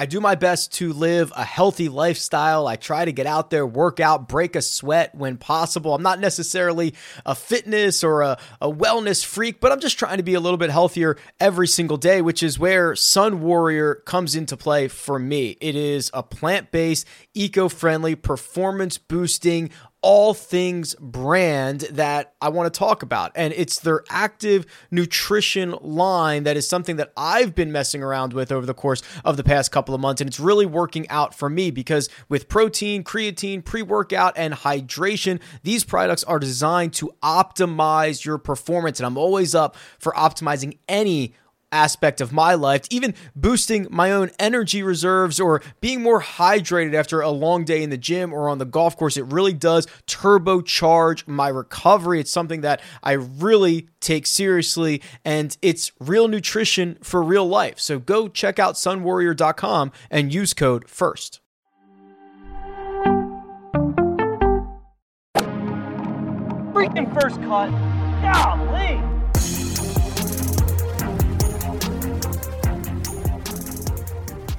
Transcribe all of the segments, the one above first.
I do my best to live a healthy lifestyle. I try to get out there, work out, break a sweat when possible. I'm not necessarily a fitness or a, a wellness freak, but I'm just trying to be a little bit healthier every single day, which is where Sun Warrior comes into play for me. It is a plant based, eco friendly, performance boosting, all things brand that I want to talk about. And it's their active nutrition line that is something that I've been messing around with over the course of the past couple of months. And it's really working out for me because with protein, creatine, pre workout, and hydration, these products are designed to optimize your performance. And I'm always up for optimizing any aspect of my life, even boosting my own energy reserves or being more hydrated after a long day in the gym or on the golf course. It really does turbocharge my recovery. It's something that I really take seriously and it's real nutrition for real life. So go check out sunwarrior.com and use code FIRST. Freaking first cut. Golly.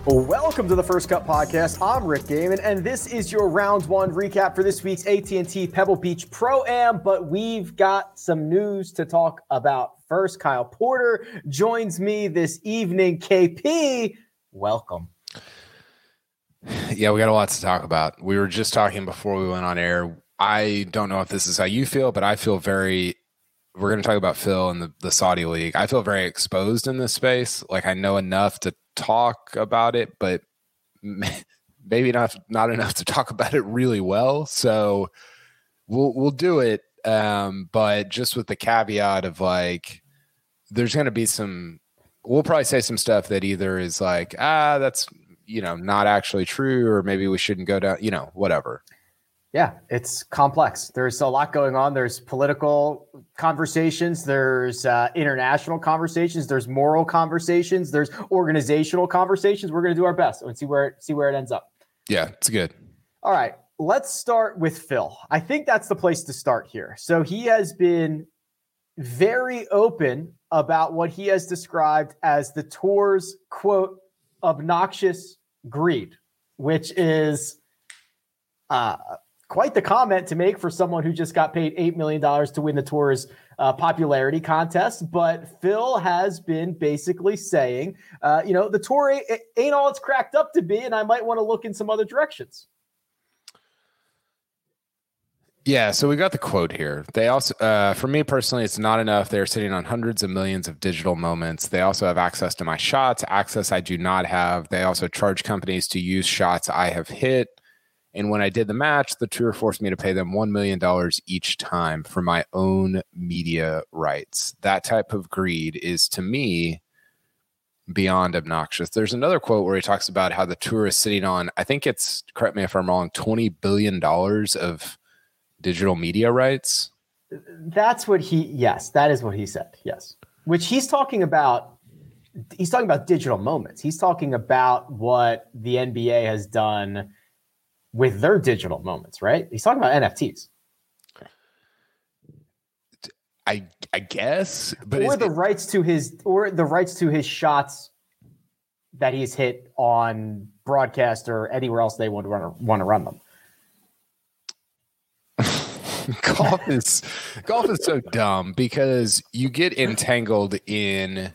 Welcome to the First Cut Podcast. I'm Rick Gehman, and this is your round one recap for this week's AT&T Pebble Beach Pro Am. But we've got some news to talk about first. Kyle Porter joins me this evening. KP, welcome. Yeah, we got a lot to talk about. We were just talking before we went on air. I don't know if this is how you feel, but I feel very we're going to talk about Phil and the, the Saudi League. I feel very exposed in this space. Like I know enough to talk about it, but maybe not not enough to talk about it really well. So we'll we'll do it, um, but just with the caveat of like, there's going to be some. We'll probably say some stuff that either is like, ah, that's you know not actually true, or maybe we shouldn't go down. You know, whatever. Yeah, it's complex. There's a lot going on. There's political conversations, there's uh, international conversations, there's moral conversations, there's organizational conversations. We're going to do our best and see where it, see where it ends up. Yeah, it's good. All right, let's start with Phil. I think that's the place to start here. So he has been very open about what he has described as the tour's quote obnoxious greed, which is uh, quite the comment to make for someone who just got paid $8 million to win the tour's uh, popularity contest. But Phil has been basically saying, uh, you know, the tour ain't, ain't all it's cracked up to be, and I might want to look in some other directions. Yeah, so we got the quote here. They also, uh, for me personally, it's not enough. They're sitting on hundreds of millions of digital moments. They also have access to my shots, access I do not have. They also charge companies to use shots I have hit. And when I did the match, the tour forced me to pay them $1 million each time for my own media rights. That type of greed is to me beyond obnoxious. There's another quote where he talks about how the tour is sitting on, I think it's, correct me if I'm wrong, $20 billion of digital media rights. That's what he, yes, that is what he said. Yes. Which he's talking about he's talking about digital moments. He's talking about what the NBA has done with their digital moments, right? He's talking about NFTs. I I guess, but or the it, rights to his or the rights to his shots that he's hit on broadcast or anywhere else they want to run want to run them. golf is golf is so dumb because you get entangled in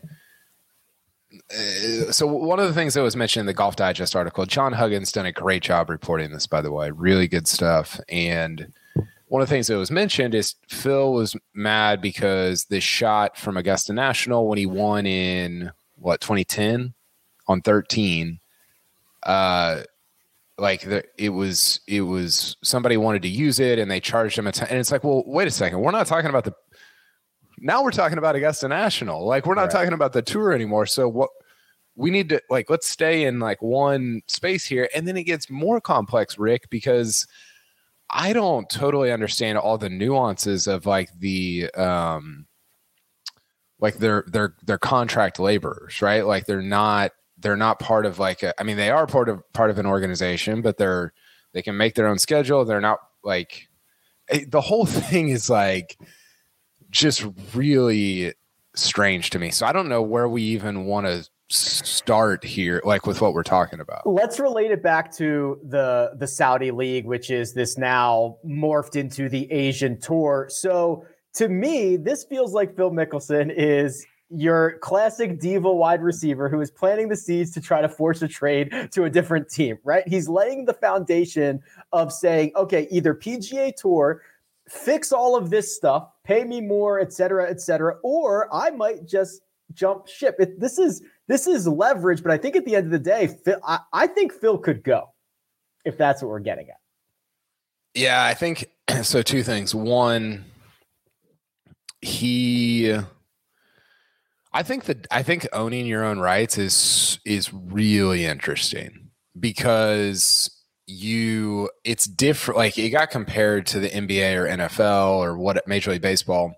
uh, so one of the things that was mentioned in the Golf Digest article, John Huggan's done a great job reporting this, by the way, really good stuff. And one of the things that was mentioned is Phil was mad because this shot from Augusta National when he won in what 2010 on 13, uh, like the, it was it was somebody wanted to use it and they charged him a ton. And it's like, well, wait a second, we're not talking about the now we're talking about Augusta National. Like we're not right. talking about the tour anymore. So what we need to like let's stay in like one space here and then it gets more complex rick because i don't totally understand all the nuances of like the um like they're they're they're contract laborers right like they're not they're not part of like a, I mean they are part of part of an organization but they're they can make their own schedule they're not like eh, the whole thing is like just really strange to me. So I don't know where we even want to start here like with what we're talking about. Let's relate it back to the the saudi league which is this now morphed into the asian tour. So to me this feels like phil mickelson is your classic diva wide receiver who is planting the seeds to try to force a trade to a different team right? He's laying the foundation of saying okay either pga tour fix all of this stuff pay me more et cetera et cetera or i might just jump ship it, this is this is leverage, but I think at the end of the day, Phil, I, I think Phil could go if that's what we're getting at. Yeah, I think so. Two things. One, he, I think that I think owning your own rights is is really interesting because you it's different. Like it got compared to the NBA or NFL or what Major League Baseball,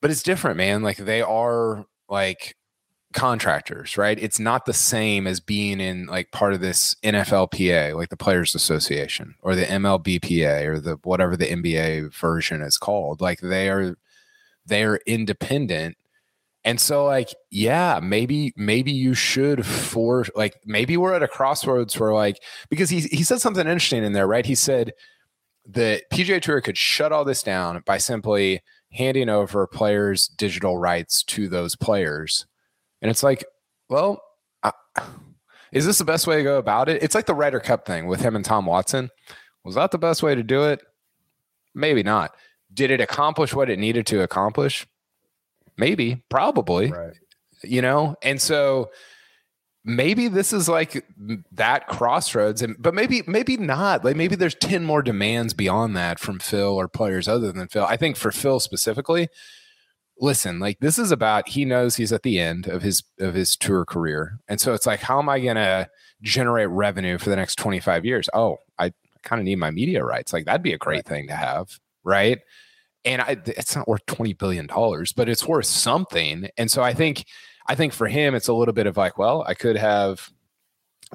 but it's different, man. Like they are like contractors, right? It's not the same as being in like part of this NFLPA, like the Players Association or the MLBPA or the whatever the NBA version is called. Like they are they are independent. And so like yeah, maybe maybe you should for like maybe we're at a crossroads where like because he he said something interesting in there, right? He said that PGA Tour could shut all this down by simply handing over players' digital rights to those players and it's like, well, uh, is this the best way to go about it? It's like the Ryder Cup thing with him and Tom Watson. Was that the best way to do it? Maybe not. Did it accomplish what it needed to accomplish? Maybe, probably. Right. You know, and so maybe this is like that crossroads and but maybe maybe not like maybe there's 10 more demands beyond that from phil or players other than phil i think for phil specifically listen, like this is about he knows he's at the end of his of his tour career. And so it's like, how am I gonna generate revenue for the next 25 years? Oh, I kind of need my media rights. Like that'd be a great thing to have, right? And I, it's not worth 20 billion dollars, but it's worth something. And so I think I think for him, it's a little bit of like, well, I could have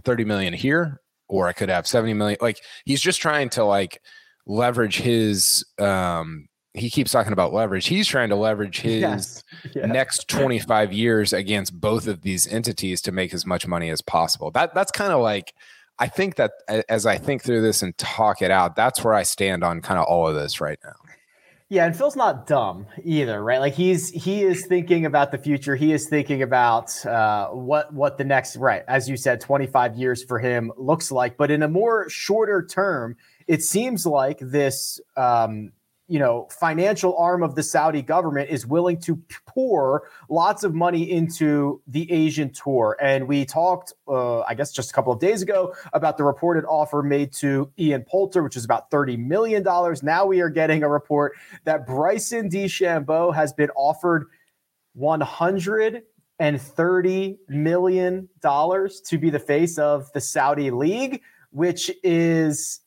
30 million here, or I could have 70 million. Like he's just trying to like leverage his um he keeps talking about leverage. He's trying to leverage his yes. yeah. next 25 years against both of these entities to make as much money as possible. That that's kind of like I think that as I think through this and talk it out, that's where I stand on kind of all of this right now. Yeah, and Phil's not dumb either, right? Like he's he is thinking about the future. He is thinking about uh, what what the next right, as you said, 25 years for him looks like. But in a more shorter term, it seems like this um, you know financial arm of the Saudi government is willing to pour lots of money into the Asian tour. And we talked, uh, I guess, just a couple of days ago about the reported offer made to Ian Poulter, which is about thirty million dollars. Now we are getting a report that Bryson DeChambeau has been offered one hundred and thirty million dollars to be the face of the Saudi league, which is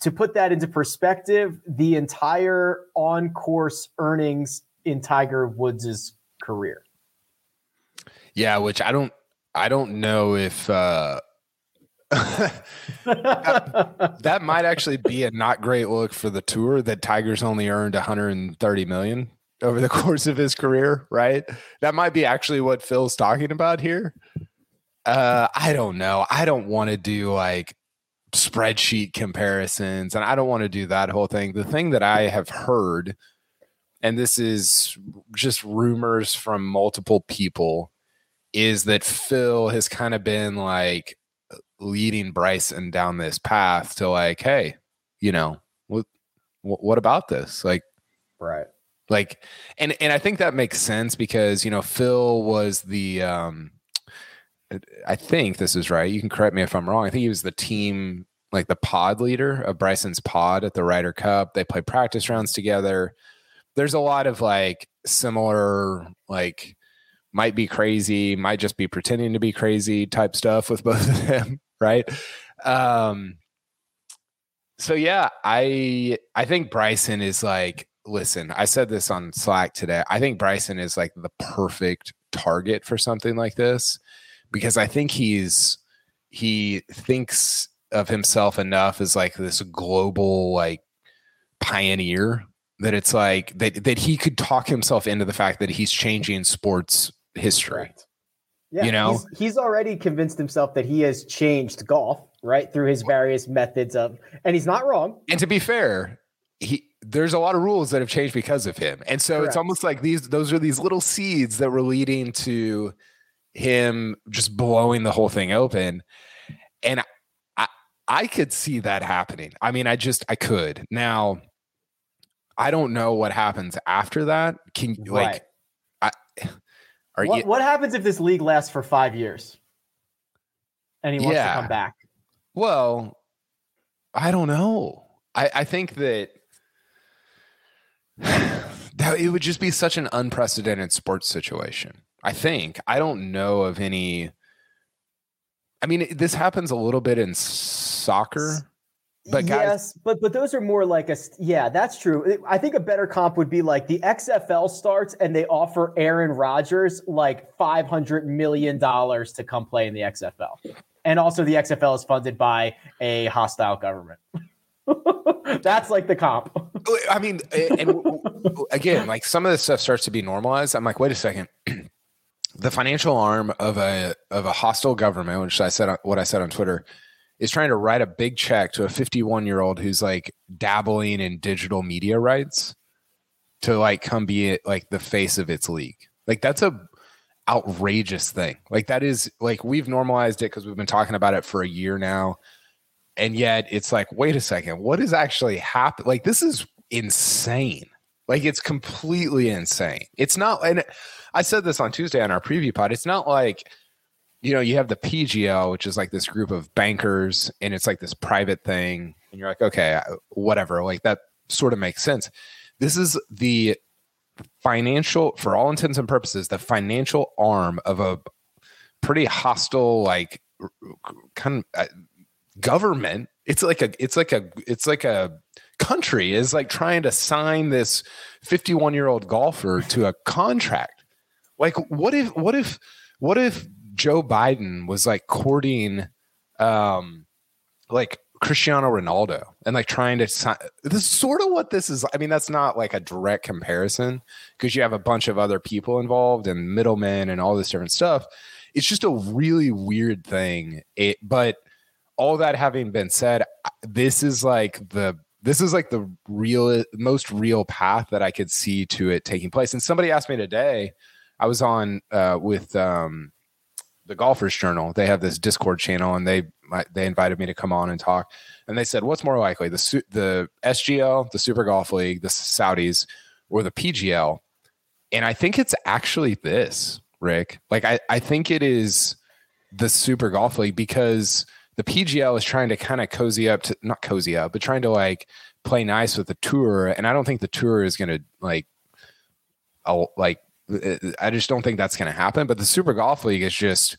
to put that into perspective, the entire on course earnings in Tiger Woods' career. Yeah, which I don't I don't know if uh that, that, might actually be a not great look for the tour that Tiger's only earned 130 million over the course of his career, right? That might be actually what Phil's talking about here. Uh, I don't know. I don't want to do like spreadsheet comparisons and I don't want to do that whole thing. The thing that I have heard and this is just rumors from multiple people is that Phil has kind of been like leading Bryson down this path to like hey, you know, what what about this? Like right. Like and and I think that makes sense because, you know, Phil was the um I think this is right. You can correct me if I'm wrong. I think he was the team, like the pod leader of Bryson's pod at the Ryder Cup. They play practice rounds together. There's a lot of like similar, like might be crazy, might just be pretending to be crazy type stuff with both of them, right? Um, so yeah, I I think Bryson is like, listen, I said this on Slack today. I think Bryson is like the perfect target for something like this because I think he's he thinks of himself enough as like this global like pioneer that it's like that that he could talk himself into the fact that he's changing sports history. Yeah, you know, he's, he's, already convinced himself that he has changed golf, right, through his various methods of, and he's not wrong. And to be fair, he there's a lot of rules that have changed because of him, and so Correct. it's almost like these those are these little seeds that were leading to him just blowing the whole thing open, and I I could see that happening. I mean, I just I could now. I don't know what happens after that. Can you like right. I are what, you, what happens if this league lasts for five years and he wants yeah. to come back? Well, I don't know. I, I think that that it would just be such an unprecedented sports situation. I think I don't know of any. I mean, this happens a little bit in soccer. But guys, yes, but but those are more like a yeah, that's true. I think a better comp would be like the XFL starts and they offer Aaron Rodgers like five hundred million dollars to come play in the XFL, and also the XFL is funded by a hostile government. that's like the comp. Oh, I mean, and again, like some of this stuff starts to be normalized. I'm like, wait a second. the financial arm of a of a hostile government, which I said what I said on Twitter is trying to write a big check to a 51 year old who's like dabbling in digital media rights to like come be it, like the face of its league. Like that's a outrageous thing. Like that is like we've normalized it because we've been talking about it for a year now. And yet it's like, wait a second, what is actually happening? Like this is insane. Like it's completely insane. It's not and I said this on Tuesday on our preview pod. It's not like you know, you have the PGL, which is like this group of bankers, and it's like this private thing, and you're like, okay, whatever, like that sort of makes sense. This is the financial, for all intents and purposes, the financial arm of a pretty hostile, like kind of uh, government. It's like a, it's like a, it's like a country is like trying to sign this 51 year old golfer to a contract. Like, what if, what if, what if Joe Biden was like courting um like Cristiano Ronaldo and like trying to sign this is sort of what this is. I mean, that's not like a direct comparison because you have a bunch of other people involved and middlemen and all this different stuff. It's just a really weird thing. It, but all that having been said, this is like the this is like the real most real path that I could see to it taking place. And somebody asked me today, I was on uh, with um, the Golfers Journal. They have this Discord channel, and they they invited me to come on and talk. And they said, "What's more likely, the the SGL, the Super Golf League, the Saudis, or the PGL?" And I think it's actually this, Rick. Like I I think it is the Super Golf League because the PGL is trying to kind of cozy up to not cozy up, but trying to like play nice with the tour. And I don't think the tour is going to like, like I just don't think that's going to happen. But the Super Golf League is just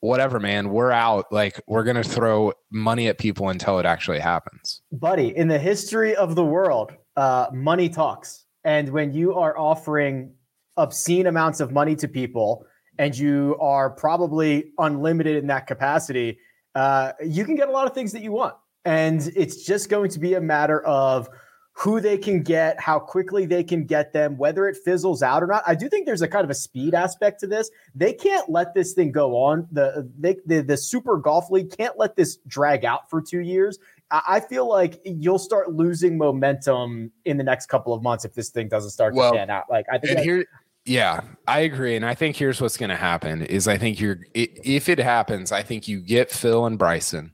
whatever, man. We're out. Like we're going to throw money at people until it actually happens. Buddy, in the history of the world, uh, money talks. And when you are offering obscene amounts of money to people and you are probably unlimited in that capacity, uh, you can get a lot of things that you want. And it's just going to be a matter of who they can get, how quickly they can get them, whether it fizzles out or not. I do think there's a kind of a speed aspect to this. They can't let this thing go on. The they, the, the Super Golf League can't let this drag out for two years. I feel like you'll start losing momentum in the next couple of months if this thing doesn't start well, to pan out. Like I think and here, yeah, I agree, and I think here's what's going to happen: is I think you're if it happens, I think you get Phil and Bryson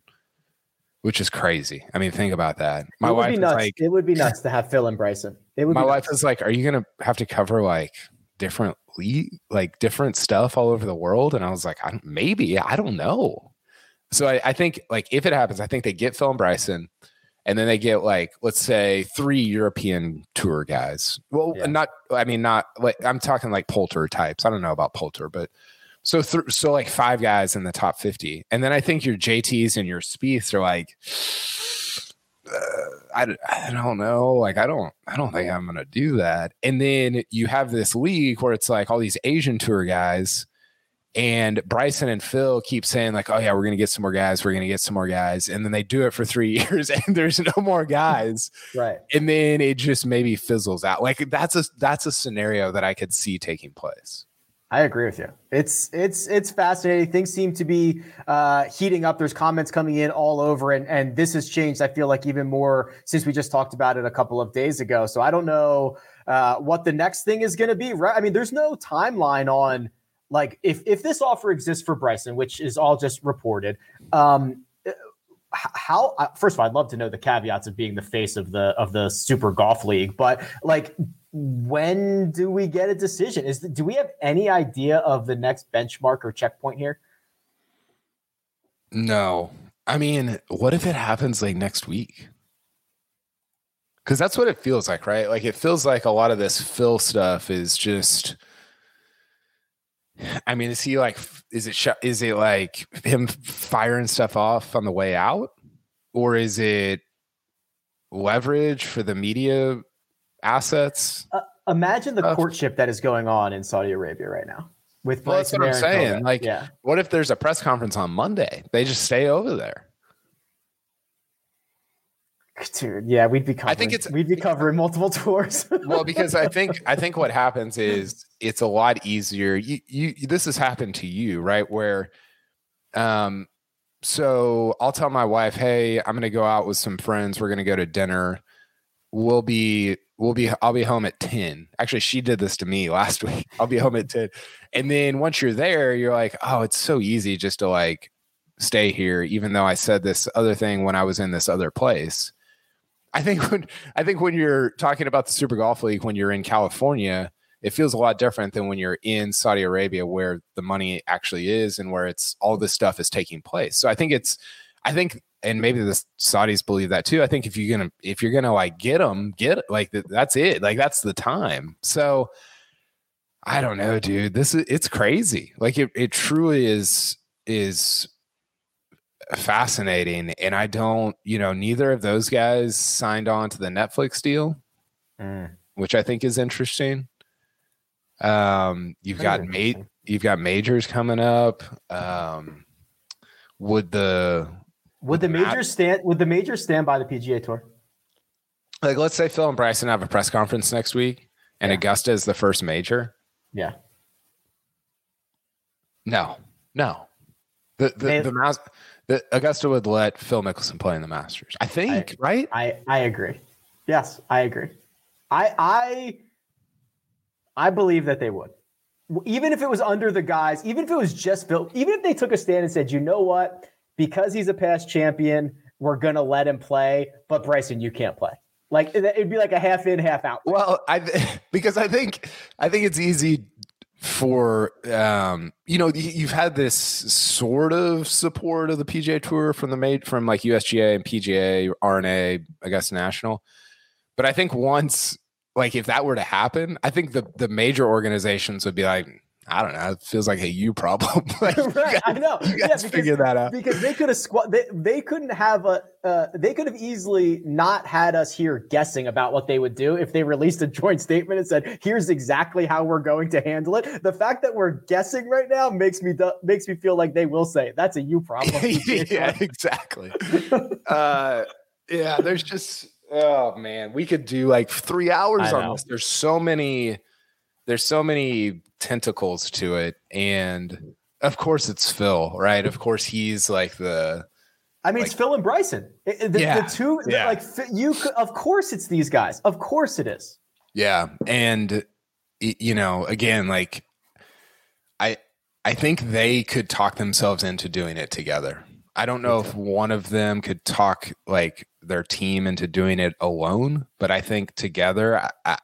which is crazy. I mean, think about that. My wife is like, it would be nuts to have Phil and Bryson. It would. My wife is like, are you gonna have to cover like different like different stuff all over the world? And I was like, I maybe I don't know. So I, I think like if it happens, I think they get Phil and Bryson, and then they get like let's say three European tour guys. Well, yeah. not I mean not like I'm talking like Poulter types. I don't know about Poulter, but so, th- so like five guys in the top 50. And then I think your JTs and your Spieths are like, uh, I, I don't know. Like, I don't, I don't think I'm going to do that. And then you have this league where it's like all these Asian tour guys and Bryson and Phil keep saying like, "Oh yeah, we're gonna get some more guys. We're gonna get some more guys," and then they do it for three years, and there's no more guys. right. And then it just maybe fizzles out. Like that's a that's a scenario that I could see taking place. I agree with you. It's it's it's fascinating. Things seem to be uh, heating up. There's comments coming in all over, and and this has changed. I feel like even more since we just talked about it a couple of days ago. So I don't know uh, what the next thing is going to be. Right? I mean, there's no timeline on like if if this offer exists for Bryson, which is all just reported. Um, how first of all, I'd love to know the caveats of being the face of the of the Super Golf League, but like when do we get a decision? Is do we have any idea of the next benchmark or checkpoint here? No. I mean, what if it happens like next week? Because that's what it feels like, right? Like it feels like a lot of this Phil stuff is just. I mean, is he like? Is it? Is it like him firing stuff off on the way out, or is it leverage for the media assets. Uh, imagine the uh, courtship that is going on in Saudi Arabia right now. With well, that's what I'm saying. Like, yeah. what if there's a press conference on Monday? They just stay over there. Dude, yeah, we'd be covering. I think it's we'd be covering multiple tours. well, because I think I think what happens is it's a lot easier. You you this has happened to you, right? Where, um, so I'll tell my wife, hey, I'm going to go out with some friends. We're going to go to dinner. We'll be we'll be I'll be home at 10. Actually, she did this to me last week. I'll be home at 10. And then once you're there, you're like, oh, it's so easy just to like stay here, even though I said this other thing when I was in this other place. I think when I think when you're talking about the Super Golf League, when you're in California, it feels a lot different than when you're in Saudi Arabia, where the money actually is and where it's all this stuff is taking place. So I think it's, I think and maybe the Saudis believe that too. I think if you're gonna if you're gonna like get them, get like that's it. Like that's the time. So I don't know, dude. This is it's crazy. Like it it truly is is fascinating. And I don't, you know, neither of those guys signed on to the Netflix deal, mm. which I think is interesting. Um, you've got mate, you've got majors coming up. Um, would the would the majors stand? Would the majors stand by the PGA Tour? Like, let's say Phil and Bryson have a press conference next week, and yeah. Augusta is the first major. Yeah. No, no. The the the, the Augusta would let Phil Mickelson play in the Masters. I think, I, right? I I agree. Yes, I agree. I I I believe that they would. Even if it was under the guise, even if it was just Phil, even if they took a stand and said, you know what, because he's a past champion, we're gonna let him play. But Bryson, you can't play. Like it'd be like a half in, half out. Well, I because I think I think it's easy for um you know you've had this sort of support of the PGA Tour from the made from like USGA and PGA R&A Augusta National, but I think once like if that were to happen, I think the the major organizations would be like I don't know. It feels like a you problem. like, right, guys, I know. You guys yeah, figure that out because they could have squ- they, they couldn't have a uh, they could have easily not had us here guessing about what they would do if they released a joint statement and said, "Here's exactly how we're going to handle it." The fact that we're guessing right now makes me makes me feel like they will say that's a you problem. yeah, exactly. uh, yeah, there's just oh man, we could do like three hours on this. There's so many. There's so many tentacles to it and of course it's phil right of course he's like the I mean, like, it's Phil and Bryson. The, yeah, the two, yeah. like you, of course, it's these guys. Of course, it is. Yeah, and you know, again, like I, I think they could talk themselves into doing it together. I don't know if one of them could talk like their team into doing it alone, but I think together, I, I,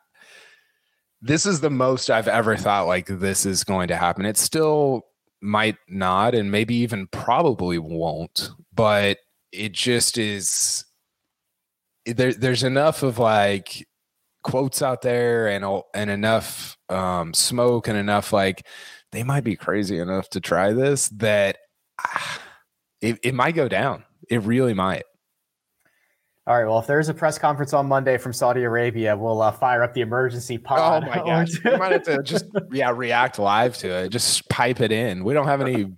this is the most I've ever thought like this is going to happen. It still might not, and maybe even probably won't, but it just is. There, there's enough of like quotes out there and and enough um, smoke and enough like they might be crazy enough to try this that ah, it, it might go down. It really might. All right. Well, if there's a press conference on Monday from Saudi Arabia, we'll uh, fire up the emergency pod. Oh my gosh! we might have to just yeah react live to it. Just pipe it in. We don't have any.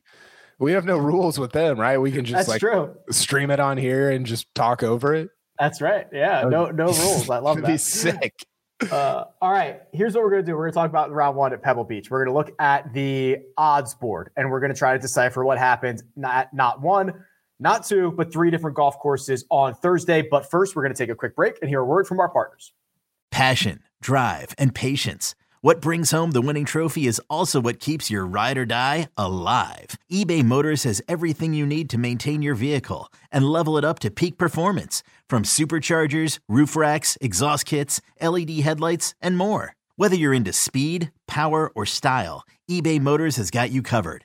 We have no rules with them, right? We can just That's like true. stream it on here and just talk over it. That's right. Yeah. No no rules. I love that. Be sick. Uh, all right, here's what we're going to do. We're going to talk about round one at Pebble Beach. We're going to look at the odds board, and we're going to try to decipher what happened. Not not one, not two, but three different golf courses on Thursday. But first, we're going to take a quick break and hear a word from our partners. Passion, drive, and patience. What brings home the winning trophy is also what keeps your ride or die alive. eBay Motors has everything you need to maintain your vehicle and level it up to peak performance from superchargers, roof racks, exhaust kits, LED headlights, and more. Whether you're into speed, power, or style, eBay Motors has got you covered.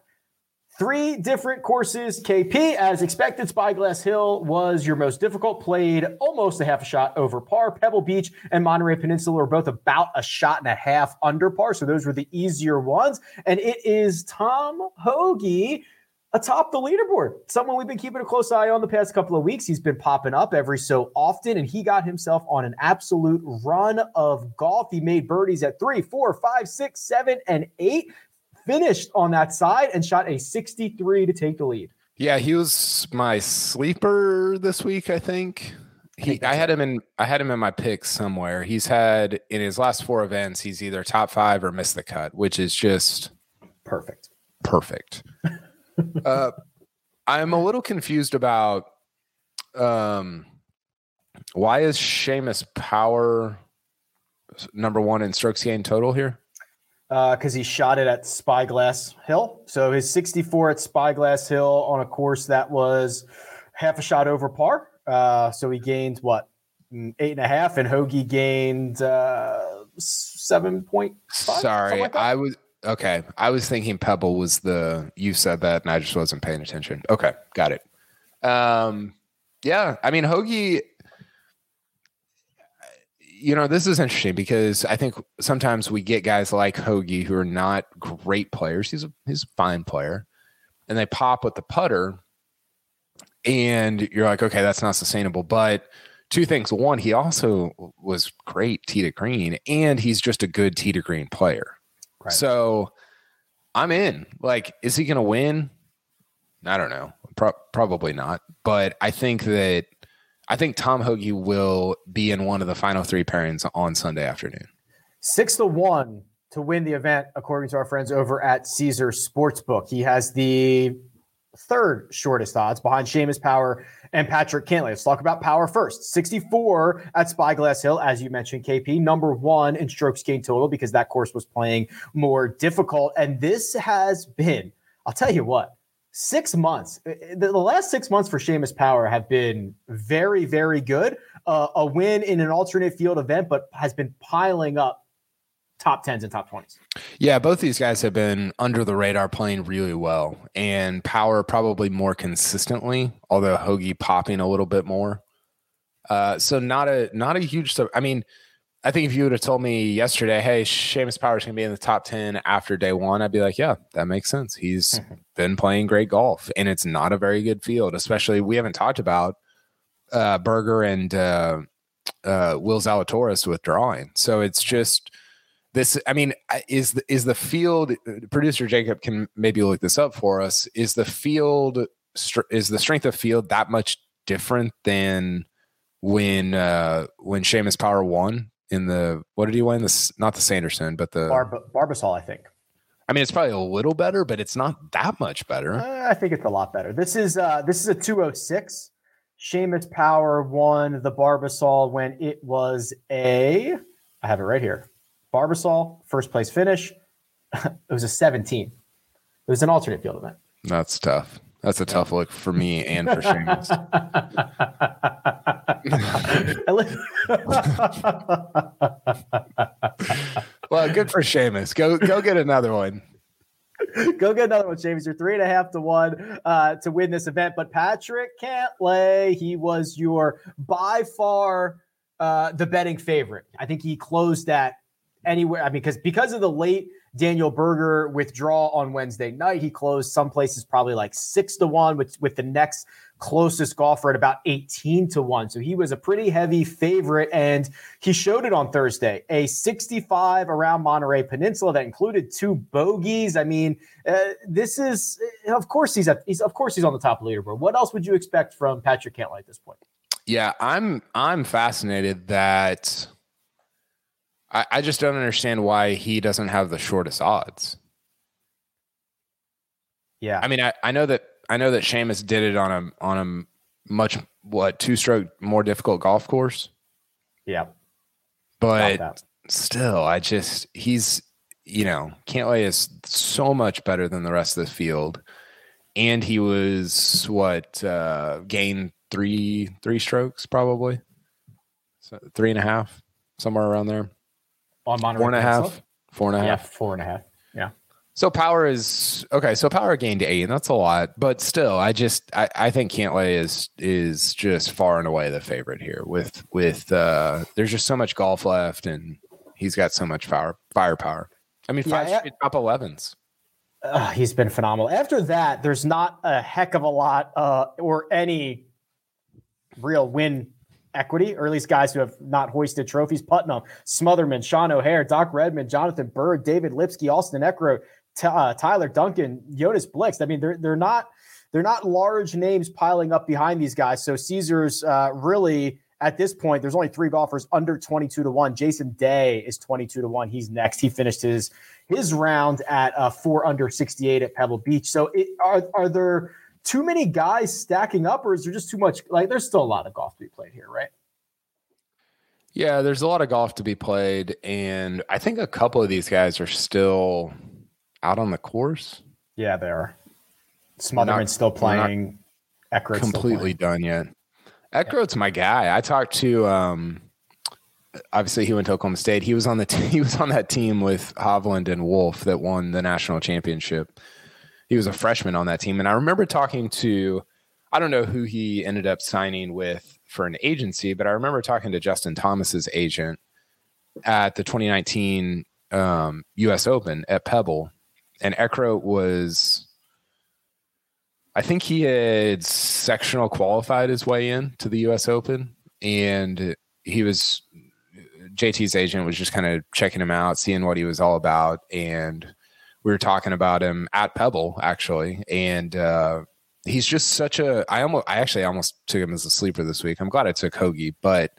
Three different courses. KP, as expected, Spyglass Hill was your most difficult, played almost a half a shot over par. Pebble Beach and Monterey Peninsula were both about a shot and a half under par. So those were the easier ones. And it is Tom Hoge atop the leaderboard. Someone we've been keeping a close eye on the past couple of weeks. He's been popping up every so often, and he got himself on an absolute run of golf. He made birdies at three, four, five, six, seven, and eight finished on that side and shot a 63 to take the lead. Yeah, he was my sleeper this week, I think. He, I had him in I had him in my picks somewhere. He's had in his last four events, he's either top five or missed the cut, which is just perfect. Perfect. uh, I'm a little confused about um, why is Seamus Power number one in strokes gained total here? Because uh, he shot it at Spyglass Hill. So his 64 at Spyglass Hill on a course that was half a shot over par. Uh, so he gained what mm, eight and a half, and Hoge gained uh, seven point. Sorry, like I was okay. I was thinking Pebble was the you said that, and I just wasn't paying attention. Okay, got it. Um, yeah, I mean Hoge you know, this is interesting because I think sometimes we get guys like Hoge who are not great players. He's a he's a fine player, and they pop with the putter, and you're like, okay, that's not sustainable. But two things: one, he also was great tee to green, and he's just a good tee to green player. Right. So I'm in. Like, is he going to win? I don't know. Pro- probably not. But I think that I think Tom Hoge will be in one of the final three pairings on Sunday afternoon. Six to one to win the event, according to our friends over at Caesar Sportsbook. He has the third shortest odds behind Seamus Power and Patrick Cantlay. Let's talk about Power first. 64 at Spyglass Hill, as you mentioned, KP, number one in strokes gained total because that course was playing more difficult. And this has been, I'll tell you what, six months. Uh, uh, the, last six months for Seamus Power have been very, very good. Uh, a win in an alternate field event, but has been piling up top tens and top twenties. Yeah, both these guys have been under the radar playing really well, and Power probably more consistently, although Hoge popping a little bit more. Uh, so not a not a huge. I mean, I think if you would have told me yesterday, hey, Seamus Powers to be in the top 10 after day one, I'd be like, yeah, that makes sense. He's been playing great golf and it's not a very good field, especially we haven't talked about uh, Berger and uh, uh, Will Zalatoris withdrawing. So it's just this. I mean, is the, is the field, producer Jacob can maybe look this up for us. Is the field, is the strength of field that much different than when uh when Seamus Power won in the what did he win? This not the Sanderson, but the Barb- Barbasol, I think. I mean, it's probably a little better, but it's not that much better. Uh, I think it's a lot better. This is uh this is a 206. Seamus Power won the Barbasol when it was a I have it right here. Barbasol, first place finish. it was a 17. It was an alternate field event. That's tough. That's a tough look for me and for Seamus. well, good for Seamus. Go go get another one. Go get another one, Seamus. You're three and a half to one uh, to win this event. But Patrick Cantlay, he was your by far uh, the betting favorite. I think he closed that anywhere. I mean, because because of the late Daniel Berger withdraw on Wednesday night, he closed some places probably like six to one, with with the next closest golfer at about 18 to 1. So he was a pretty heavy favorite and he showed it on Thursday. A 65 around Monterey Peninsula that included two bogeys. I mean, uh, this is of course he's at, he's of course he's on the top leaderboard. What else would you expect from Patrick Cantlay at this point? Yeah, I'm I'm fascinated that I, I just don't understand why he doesn't have the shortest odds. Yeah. I mean, I, I know that I know that Seamus did it on a on a much what two stroke more difficult golf course. Yeah. But still, I just he's you know, Cantlay is so much better than the rest of the field. And he was what uh gained three three strokes probably. So three and a half, somewhere around there. On Monterey Four and a Peninsula? half. Four and a half. Yeah, four and a half. Yeah. So power is okay. So power gained eight, and that's a lot. But still, I just I, I think Cantlay is is just far and away the favorite here. With with uh, there's just so much golf left, and he's got so much power firepower. I mean, five Yeah, straight top elevens. Uh, he's been phenomenal. After that, there's not a heck of a lot uh, or any real win equity, or at least guys who have not hoisted trophies. Putnam, Smotherman, Sean O'Hair, Doc Redman, Jonathan Byrd, David Lipsky, Austin Eckroat, T- uh, Tyler Duncan, Jonas Blixt. I mean, they're they're not they're not large names piling up behind these guys. So Caesars uh, really at this point, there's only three golfers under 22 to one. Jason Day is 22 to one. He's next. He finished his his round at uh, four under 68 at Pebble Beach. So it, are are there too many guys stacking up, or is there just too much? Like, there's still a lot of golf to be played here, right? Yeah, there's a lot of golf to be played, and I think a couple of these guys are still out on the course. Yeah, they are. Smotherman's still playing. Eckroat's completely playing. done yet. Eckroat's my guy. I talked to um obviously he went to Oklahoma State. He was on the t- he was on that team with Hovland and Wolf that won the national championship. He was a freshman on that team. And I remember talking to I don't know who he ended up signing with for an agency, but I remember talking to Justin Thomas's agent at the 2019 um, US Open at Pebble. And Eckroat was I think he had sectional qualified his way in to the U.S. Open, and he was JT's agent was just kind of checking him out, seeing what he was all about, and we were talking about him at Pebble actually, and uh, he's just such a. I almost, I actually almost took him as a sleeper this week. I'm glad I took Hoge, but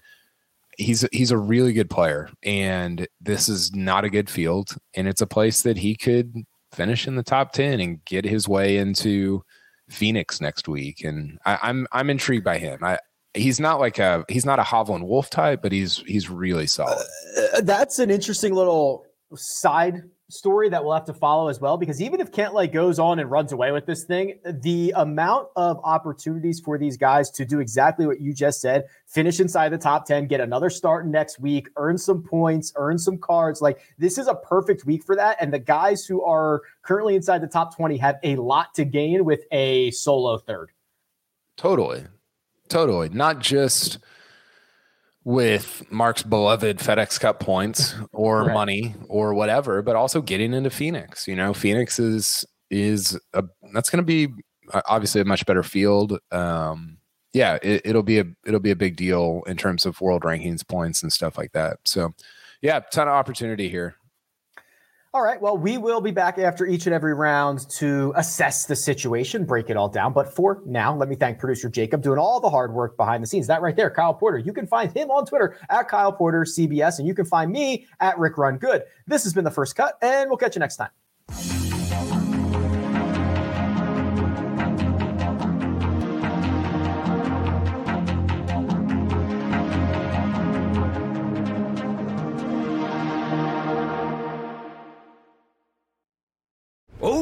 he's he's a really good player, and this is not a good field, and it's a place that he could finish in the top ten and get his way into Phoenix next week, and I, I'm I'm intrigued by him. I he's not like a he's not a Hovland Wolf type, but he's he's really solid. Uh, that's an interesting little side story that we'll have to follow as well. Because even if Cantlay goes on and runs away with this thing, the amount of opportunities for these guys to do exactly what you just said, finish inside the top 10, get another start next week, earn some points, earn some cards. Like this is a perfect week for that. And the guys who are currently inside the top 20 have a lot to gain with a solo third. Totally, totally. Not just with Mark's beloved FedEx Cup points or Right. money or whatever, but also getting into Phoenix. You know, Phoenix is is a that's going to be uh, obviously a much better field. Um, yeah, it, it'll be a it'll be a big deal in terms of world rankings points and stuff like that. So, yeah, ton of opportunity here. All right. Well, we will be back after each and every round to assess the situation, break it all down. But for now, let me thank producer Jacob doing all the hard work behind the scenes. That right there, Kyle Porter. You can find him on Twitter at Kyle Porter CBS, and you can find me at Rick Run Good. This has been the first cut, and we'll catch you next time.